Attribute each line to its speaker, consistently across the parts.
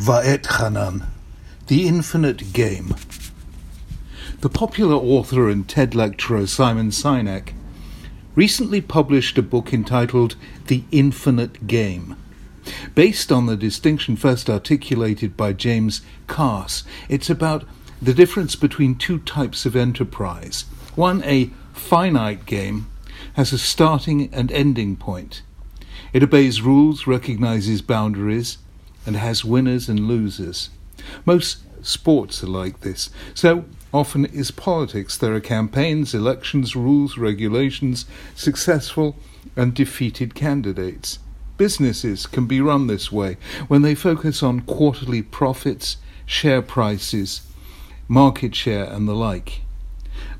Speaker 1: Va'et Hanan, The Infinite Game. The popular author and TED lecturer Simon Sinek recently published a book entitled The Infinite Game. Based on the distinction first articulated by James Carse, it's about the difference between two types of enterprise. One, a finite game, has a starting and ending point. It obeys rules, recognizes boundaries, and has winners and losers. Most sports are like this. So often is politics. There are campaigns, elections, rules, regulations, successful and defeated candidates. Businesses can be run this way when they focus on quarterly profits, share prices, market share, and the like.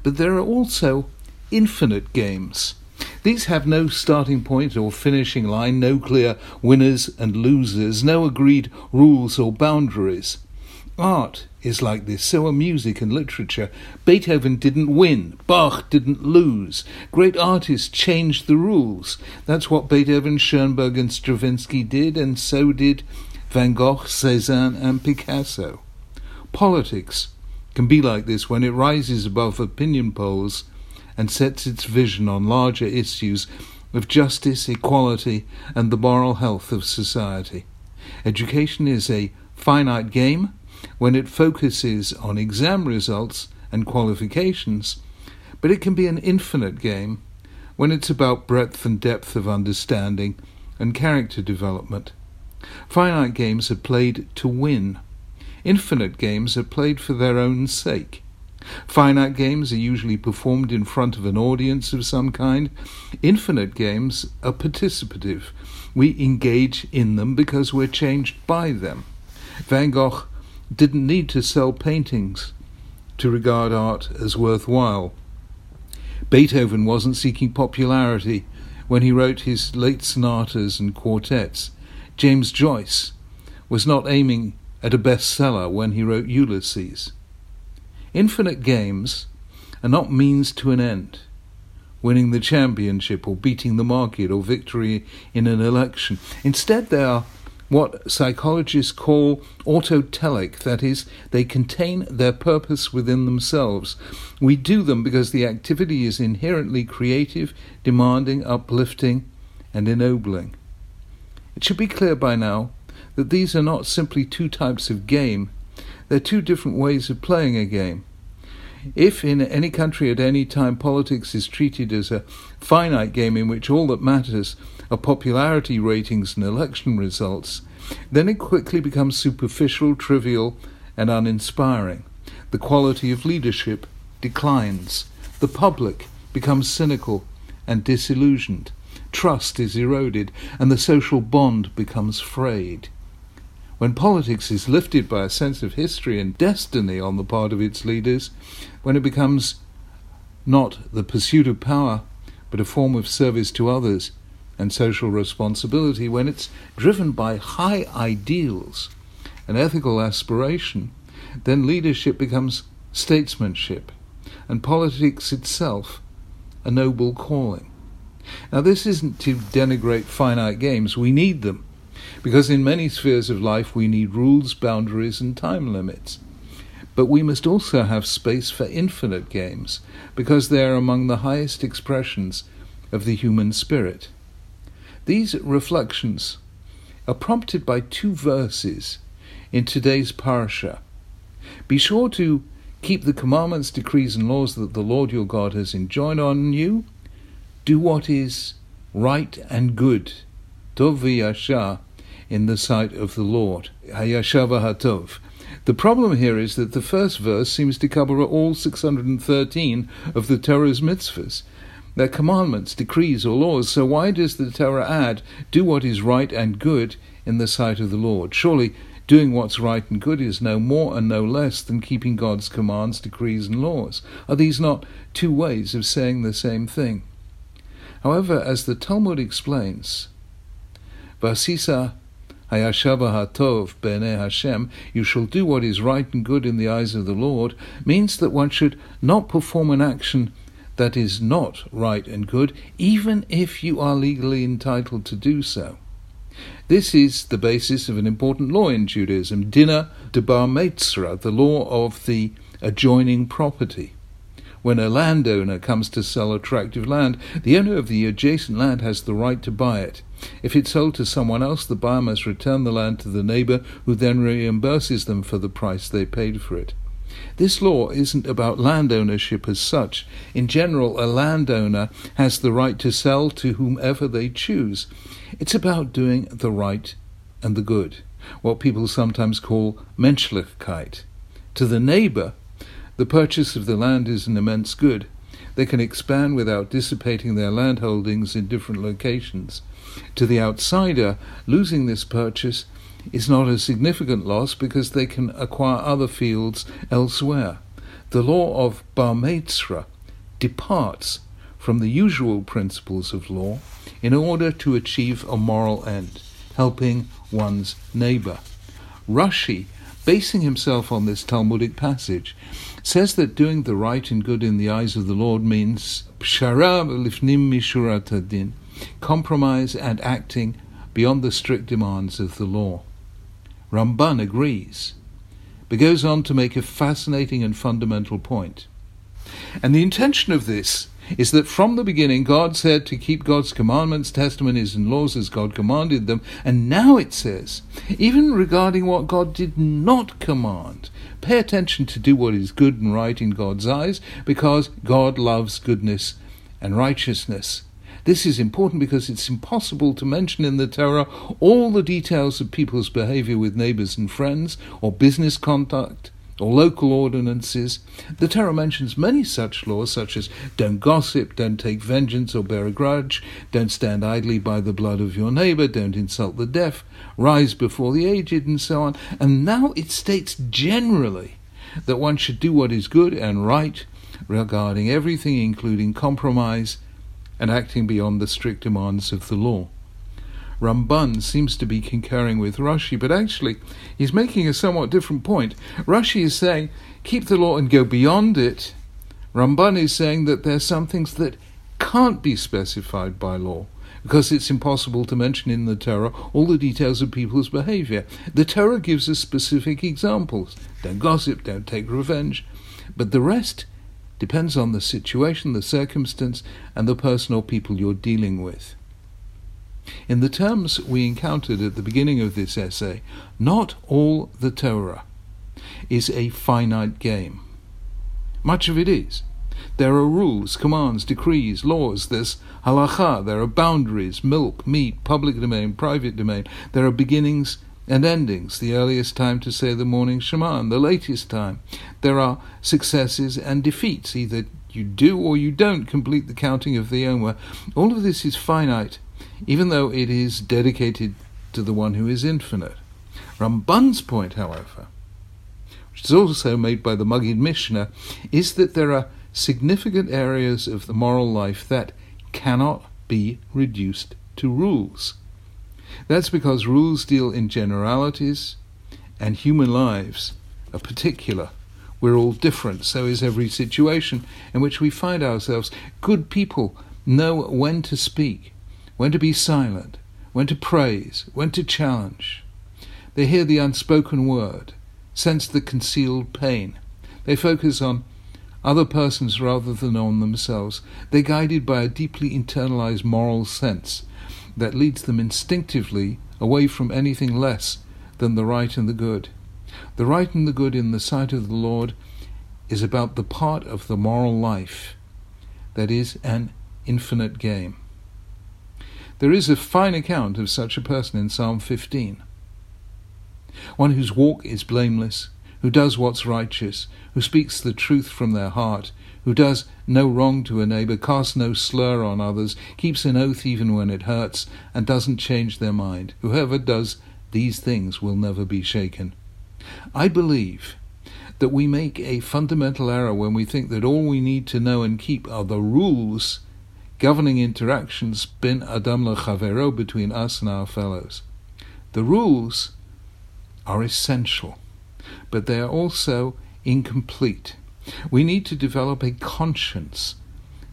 Speaker 1: But there are also infinite games. These have no starting point or finishing line, no clear winners and losers, no agreed rules or boundaries. Art is like this, so are music and literature. Beethoven didn't win, Bach didn't lose. Great artists changed the rules. That's what Beethoven, Schoenberg, and Stravinsky did, and so did Van Gogh, Cezanne, and Picasso. Politics can be like this when it rises above opinion polls and sets its vision on larger issues of justice, equality, and the moral health of society. Education is a finite game when it focuses on exam results and qualifications, but it can be an infinite game when it's about breadth and depth of understanding and character development. Finite games are played to win. Infinite games are played for their own sake. Finite games are usually performed in front of an audience of some kind. Infinite games are participative. We engage in them because we're changed by them. Van Gogh didn't need to sell paintings to regard art as worthwhile. Beethoven wasn't seeking popularity when he wrote his late sonatas and quartets. James Joyce was not aiming at a bestseller when he wrote Ulysses. Infinite games are not means to an end, winning the championship or beating the market or victory in an election. Instead, they are what psychologists call autotelic, that is, they contain their purpose within themselves. We do them because the activity is inherently creative, demanding, uplifting, and ennobling. It should be clear by now that these are not simply two types of game, they're two different ways of playing a game. If in any country at any time politics is treated as a finite game in which all that matters are popularity ratings and election results, then it quickly becomes superficial, trivial, and uninspiring. The quality of leadership declines. The public becomes cynical and disillusioned. Trust is eroded, and the social bond becomes frayed. When politics is lifted by a sense of history and destiny on the part of its leaders, when it becomes not the pursuit of power, but a form of service to others and social responsibility, when it's driven by high ideals and ethical aspiration, then leadership becomes statesmanship and politics itself a noble calling. Now, this isn't to denigrate finite games, we need them because in many spheres of life we need rules, boundaries, and time limits. But we must also have space for infinite games, because they are among the highest expressions of the human spirit. These reflections are prompted by two verses in today's parsha. Be sure to keep the commandments, decrees, and laws that the Lord your God has enjoined on you. Do what is right and good. Tov v'yashar in the sight of the Lord. Hayashar Vehatov. The problem here is that the first verse seems to cover all 613 of the Torah's mitzvahs. They're commandments, decrees, or laws, so why does the Torah add, do what is right and good in the sight of the Lord? Surely doing what's right and good is no more and no less than keeping God's commands, decrees, and laws. Are these not two ways of saying the same thing? However, as the Talmud explains, Ve'asita Hayashava Hashem, you shall do what is right and good in the eyes of the Lord, means that one should not perform an action that is not right and good, even if you are legally entitled to do so. This is the basis of an important law in Judaism, Dinah de Bar the law of the adjoining property. When a landowner comes to sell a tract of land, the owner of the adjacent land has the right to buy it. If it's sold to someone else, the buyer must return the land to the neighbor, who then reimburses them for the price they paid for it. This law isn't about land ownership as such. In general, a landowner has the right to sell to whomever they choose. It's about doing the right and the good, what people sometimes call Menschlichkeit. To the neighbor, the purchase of the land is an immense good. They can expand without dissipating their land holdings in different locations. To the outsider, losing this purchase is not a significant loss because they can acquire other fields elsewhere. The law of Bar departs from the usual principles of law in order to achieve a moral end, helping one's neighbor. Rashi, basing himself on this Talmudic passage, says that doing the right and good in the eyes of the Lord means pshara lifnim mishurat din, compromise and acting beyond the strict demands of the law. Ramban agrees, but goes on to make a fascinating and fundamental point. And the intention of this is that from the beginning God said to keep God's commandments, testimonies, and laws as God commanded them, and now it says, even regarding what God did not command, pay attention to do what is good and right in God's eyes, because God loves goodness and righteousness. This is important because it's impossible to mention in the Torah all the details of people's behavior with neighbors and friends, or business conduct, or local ordinances. The Torah mentions many such laws, such as don't gossip, don't take vengeance or bear a grudge, don't stand idly by the blood of your neighbor, don't insult the deaf, rise before the aged, and so on. And now it states generally that one should do what is good and right regarding everything, including compromise and acting beyond the strict demands of the law. Ramban seems to be concurring with Rashi, but actually he's making a somewhat different point. Rashi is saying, keep the law and go beyond it. Ramban is saying that there are some things that can't be specified by law because it's impossible to mention in the Torah all the details of people's behavior. The Torah gives us specific examples don't gossip, don't take revenge, but the rest depends on the situation, the circumstance, and the person or people you're dealing with. In the terms we encountered at the beginning of this essay, not all the Torah is a finite game. Much of it is. There are rules, commands, decrees, laws, there's halacha, there are boundaries, milk, meat, public domain, private domain, there are beginnings and endings, the earliest time to say the morning Shema and the latest time. There are successes and defeats, either you do or you don't complete the counting of the Omer. All of this is finite, even though it is dedicated to the one who is infinite. Ramban's point, however, which is also made by the Maggid Mishnah, is that there are significant areas of the moral life that cannot be reduced to rules. That's because rules deal in generalities, and human lives are particular. We're all different, so is every situation in which we find ourselves. Good people know when to speak, when to be silent, when to praise, when to challenge. They hear the unspoken word, sense the concealed pain. They focus on other persons rather than on themselves. They're guided by a deeply internalized moral sense that leads them instinctively away from anything less than the right and the good. The right and the good in the sight of the Lord is about the part of the moral life that is an infinite game. There is a fine account of such a person in Psalm 15. One whose walk is blameless, who does what's righteous, who speaks the truth from their heart, who does no wrong to a neighbor, casts no slur on others, keeps an oath even when it hurts, and doesn't change their mind. Whoever does these things will never be shaken. I believe that we make a fundamental error when we think that all we need to know and keep are the rules governing interactions bein adam lechavero between us and our fellows. The rules are essential, but they are also incomplete. We need to develop a conscience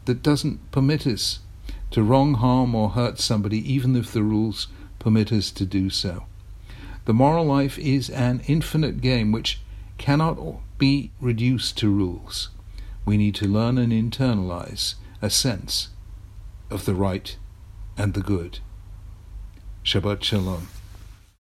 Speaker 1: that doesn't permit us to wrong, harm, or hurt somebody, even if the rules permit us to do so. The moral life is an infinite game which cannot be reduced to rules. We need to learn and internalize a sense of the right and the good. Shabbat Shalom.